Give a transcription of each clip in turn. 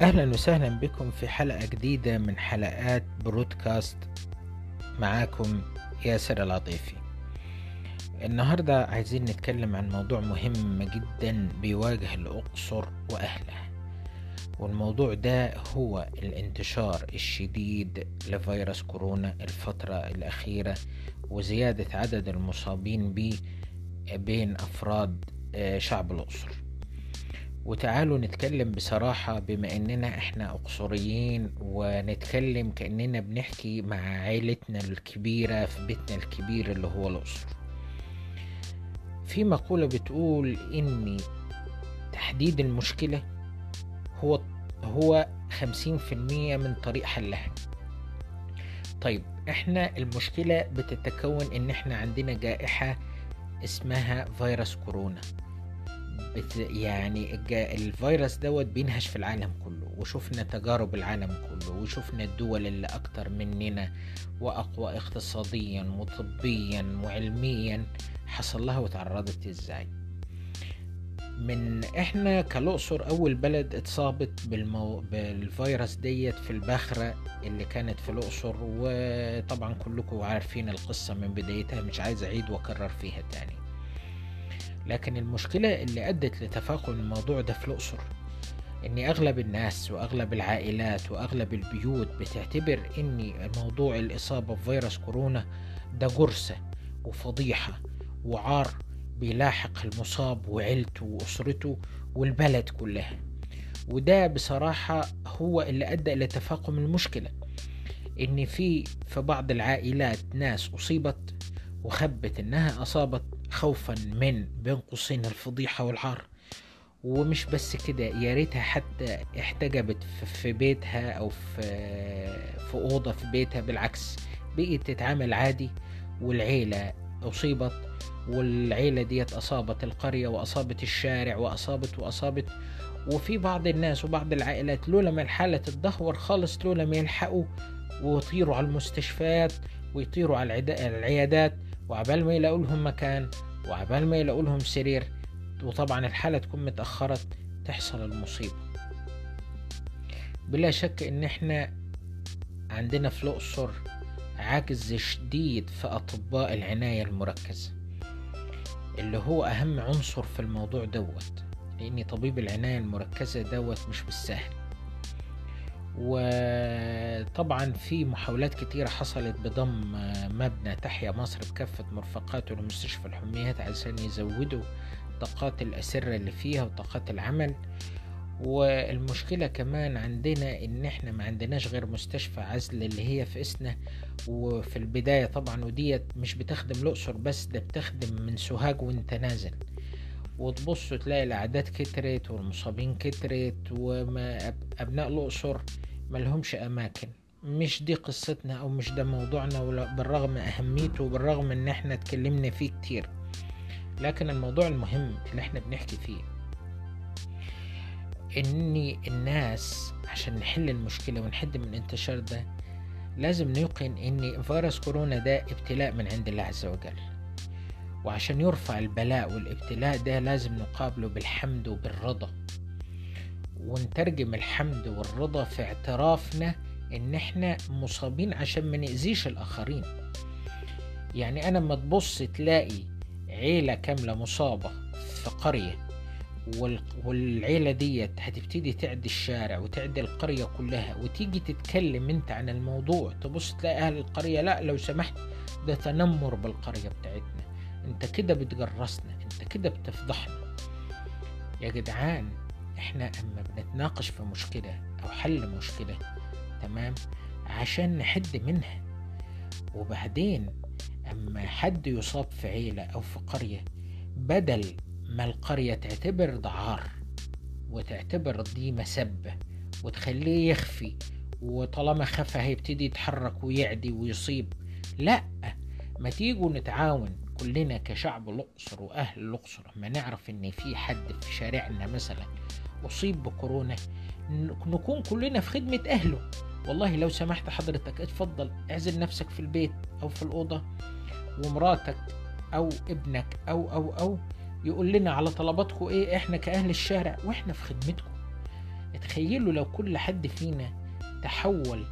أهلا وسهلا بكم في حلقة جديدة من حلقات برودكاست معاكم ياسر العطيفي النهاردة عايزين نتكلم عن موضوع مهم جدا بيواجه الأقصر وأهلها والموضوع ده هو الانتشار الشديد لفيروس كورونا الفترة الأخيرة وزيادة عدد المصابين به بين أفراد شعب الأقصر. وتعالوا نتكلم بصراحة بما إننا إحنا أقصريين ونتكلم كأننا بنحكي مع عيلتنا الكبيرة في بيتنا الكبير اللي هو الأقصر. في مقولة بتقول إن تحديد المشكلة هو هو خمسين في المية من طريق حلها. طيب إحنا المشكلة بتتكون إن إحنا عندنا جائحة اسمها فيروس كورونا. يعني الفيروس دوت بينهش في العالم كله وشفنا تجارب العالم كله وشفنا الدول اللي أكتر مننا وأقوى اقتصاديا وطبيا وعلميا حصل لها وتعرضت إزاي. من إحنا كالأقصر أول بلد اتصابت بالمو... بالفيروس ديت في الباخرة اللي كانت في الأقصر وطبعا كلكم عارفين القصة من بدايتها مش عايز أعيد وأكرر فيها تاني. لكن المشكلة اللي أدت لتفاقم الموضوع ده في الأقصر إن أغلب الناس وأغلب العائلات وأغلب البيوت بتعتبر إن موضوع الإصابة بفيروس كورونا ده جرسة وفضيحة وعار بيلاحق المصاب وعيلته وأسرته والبلد كلها. وده بصراحة هو اللي أدى إلى تفاقم المشكلة إن في في بعض العائلات ناس أصيبت وخبت إنها أصابت خوفا من بين قوسين الفضيحة والعار. ومش بس كده يا ريتها حتى احتجبت في بيتها أو في في أوضة في بيتها. بالعكس بقيت تتعامل عادي والعيلة أصيبت والعيلة ديت أصابت القرية وأصابت الشارع واصابت وأصابت وفي بعض الناس وبعض العائلات لولا ما الحالة تتدهور خالص لولا ما يلحقوا ويطيروا على المستشفيات ويطيروا على العيادات وعبال ما يلاقوا لهم مكان وعبال ما يلاقوا لهم سرير وطبعا الحالة تكون متأخرت تحصل المصيبة. بلا شك إن إحنا عندنا في الأقصر عجز شديد في أطباء العناية المركزة اللي هو أهم عنصر في الموضوع دوت لأن طبيب العناية المركزة دوت مش بالسهل. وطبعا في محاولات كتيرة حصلت بضم مبنى تحيا مصر بكافة مرفقاته لمستشفى الحميات عشان يزودوا طاقات الأسرة اللي فيها وطاقات العمل. والمشكلة كمان عندنا إن إحنا ما عندناش غير مستشفى عزل اللي هي في إسنا وفي البداية طبعا وديت مش بتخدم الأقصر بس ده بتخدم من سوهاج وانت نازل. وتبص تلاقي الأعداد كترت والمصابين كترت وأبناء الأقصر ملهمش أماكن. مش دي قصتنا أو مش ده موضوعنا بالرغم أهميته وبالرغم إن إحنا اتكلمنا فيه كتير. لكن الموضوع المهم اللي إحنا بنحكي فيه إن الناس عشان نحل المشكلة ونحد من الانتشار ده لازم نيقن إن فيروس كورونا ده ابتلاء من عند الله عز وجل. وعشان يرفع البلاء والابتلاء ده لازم نقابله بالحمد وبالرضا. ونترجم الحمد والرضا في اعترافنا إن إحنا مصابين عشان ما نأذيش الآخرين. يعني أنا لما تبص تلاقي عيلة كاملة مصابة في قرية والعيلة ديت هتبتدي تعدي الشارع وتعدي القرية كلها وتيجي تتكلم أنت عن الموضوع تبص تلاقي أهل القرية لأ لو سمحت ده تنمر بالقرية بتاعتنا. انت كده بتجرسنا انت كده بتفضحنا. يا جدعان إحنا اما بنتناقش في مشكلة أو حل مشكلة تمام؟ عشان نحد منها. وبعدين أما حد يصاب في عيلة أو في قرية بدل ما القرية تعتبر دعار وتعتبر دي مسبة وتخليه يخفي وطالما خفى هيبتدي يتحرك ويعدي ويصيب لا ما تيجوا نتعاون كلنا كشعب الأقصر وأهل الأقصر ما نعرف إن في حد في شارعنا مثلا أصيب بكورونا نكون كلنا في خدمة أهله. والله لو سمحت حضرتك اتفضل اعزل نفسك في البيت أو في الأوضة ومراتك أو ابنك أو أو أو يقول لنا على طلباتكم إيه إحنا كأهل الشارع وإحنا في خدمتكم. تخيلوا لو كل حد فينا تحول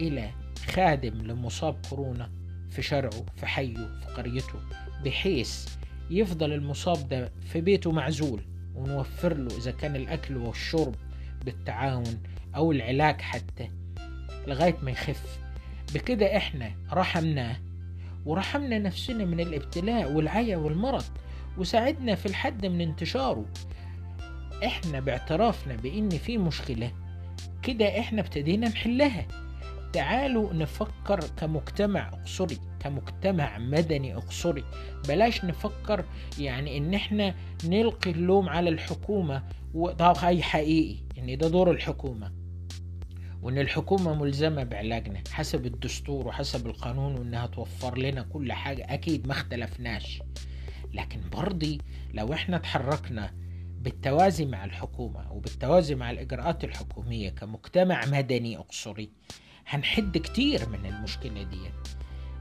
إلى خادم لمصاب كورونا في شرعه في حيه في قريته. بحيث يفضل المصاب ده في بيته معزول ونوفر له إذا كان الأكل والشرب بالتعاون أو العلاج حتى لغاية ما يخف. بكده إحنا رحمناه ورحمنا نفسنا من الابتلاء والعيا والمرض وساعدنا في الحد من انتشاره. إحنا باعترافنا بإن في مشكلة كده إحنا ابتدينا نحلها. تعالوا نفكر كمجتمع اقصري كمجتمع مدني اقصري. بلاش نفكر يعني ان إحنا نلقي اللوم على الحكومة وده حقيقي ان ده دور الحكومة. وان الحكومة ملزمة بعلاجنا حسب الدستور وحسب القانون وانها توفر لنا كل حاجة أكيد ما اختلفناش. لكن برضي لو إحنا تحركنا بالتوازي مع الحكومة وبالتوازي مع الإجراءات الحكومية كمجتمع مدني أقصري هنحد كتير من المشكلة دي.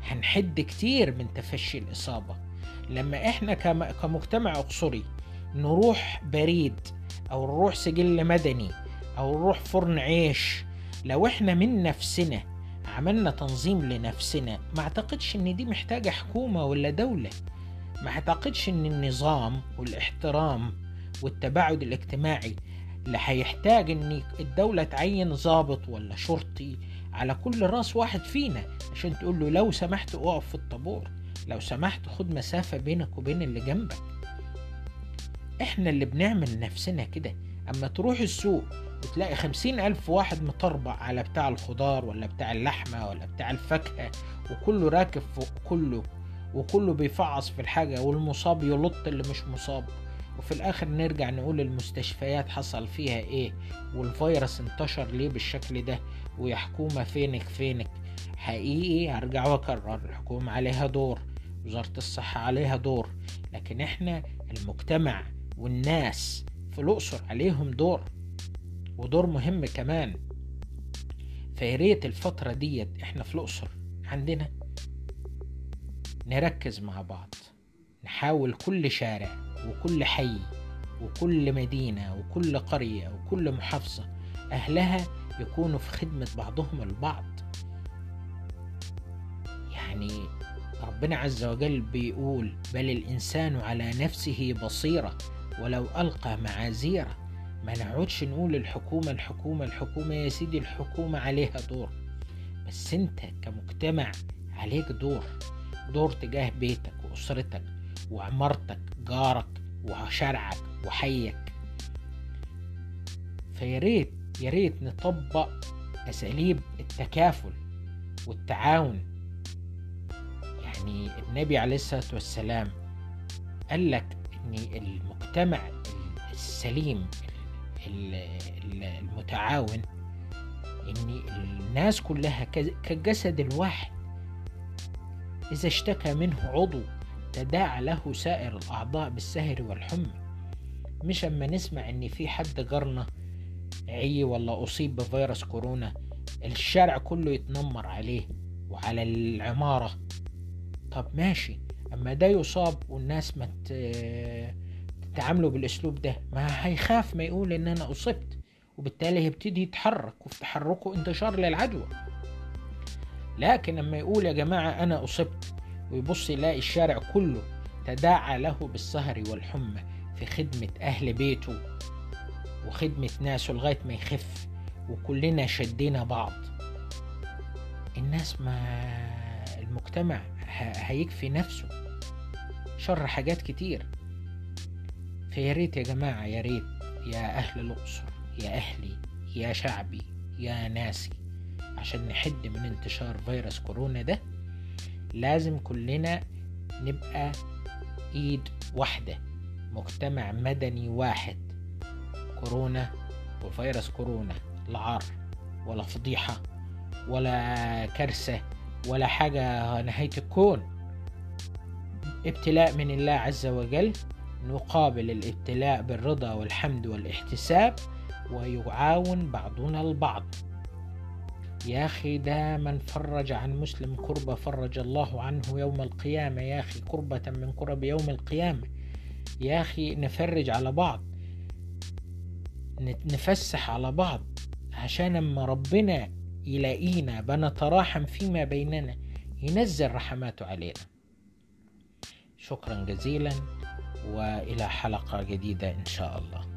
هنحد كتير من تفشي الإصابة. لما إحنا كمجتمع أقصري نروح بريد أو نروح سجل مدني أو نروح فرن عيش لو إحنا من نفسنا عملنا تنظيم لنفسنا ما أعتقدش إن دي محتاجة حكومة ولا دولة. ما أعتقدش إن النظام والاحترام والتباعد الاجتماعي اللي هيحتاج إن الدولة تعين ضابط ولا شرطي على كل راس واحد فينا عشان تقول له لو سمحت اقف في الطابور لو سمحت خد مسافة بينك وبين اللي جنبك. إحنا اللي بنعمل نفسنا كده. اما تروح السوق وتلاقي خمسين ألف واحد مطربع على بتاع الخضار ولا بتاع اللحمة ولا بتاع الفاكهة وكله راكب فوق كله وكله بيفعص في الحاجة والمصاب يلط اللي مش مصاب. وفي الآخر نرجع نقول المستشفيات حصل فيها إيه والفيروس انتشر ليه بالشكل ده. ويا حكومة فينك فينك. حقيقي هرجع وأكرر الحكومة عليها دور وزارة الصحة عليها دور. لكن إحنا المجتمع والناس في الأقصر عليهم دور ودور مهم كمان. فياريت الفترة ديت إحنا في الأقصر عندنا نركز مع بعض نحاول كل شارع وكل حي وكل مدينة وكل قرية وكل محافظة أهلها يكونوا في خدمة بعضهم البعض. يعني ربنا عز وجل بيقول بل الإنسان على نفسه بصيرة ولو ألقى معاذيرة. ما نقعدش نقول الحكومة الحكومة الحكومة يا سيدي الحكومة عليها دور. بس أنت كمجتمع عليك دور دور تجاه بيتك وأسرتك وعمارتك جارك وشارعك وحيك. فياريت ياريت نطبق أساليب التكافل والتعاون. يعني النبي عليه الصلاة والسلام قال لك إن المجتمع السليم المتعاون إن الناس كلها كالجسد الواحد إذا اشتكى منه عضو تداعى له سائر الأعضاء بالسهر والحمى. مش أما نسمع إن في حد جارنا عي ولا أصيب بفيروس كورونا الشارع كله يتنمر عليه وعلى العمارة. طب ماشي أما ده يصاب والناس ما تتعاملوا بالأسلوب ده ما هيخاف ما يقول إن أنا أصبت وبالتالي هيبتدي يتحرك وفي تحركه انتشار للعدوى. لكن لما يقول يا جماعة أنا أصبت ويبص يلاقي الشارع كله تداعى له بالسهر والحمى في خدمة أهل بيته وخدمة ناسه لغاية ما يخف وكلنا شدينا بعض. الناس ما المجتمع هيكفي نفسه. شر حاجات كتير. فيا ريت يا جماعة يا ريت يا أهل الأقصر يا أهلي يا شعبي يا ناسي عشان نحد من انتشار فيروس كورونا ده لازم كلنا نبقى إيد واحدة مجتمع مدني واحد. كورونا وفيروس كورونا العار ولا فضيحة ولا كارثة ولا حاجة نهاية الكون. ابتلاء من الله عز وجل نقابل الابتلاء بالرضا والحمد والاحتساب ويعاون بعضنا البعض. يا أخي ده من فرج عن مسلم كربة فرج الله عنه يوم القيامة. يا أخي كربة من كرب يوم القيامة. يا أخي نفرج على بعض. نفسح على بعض عشان اما ربنا يلاقينا بنتراحم فيما بيننا ينزل رحماته علينا. شكرا جزيلا وإلى حلقة جديدة إن شاء الله.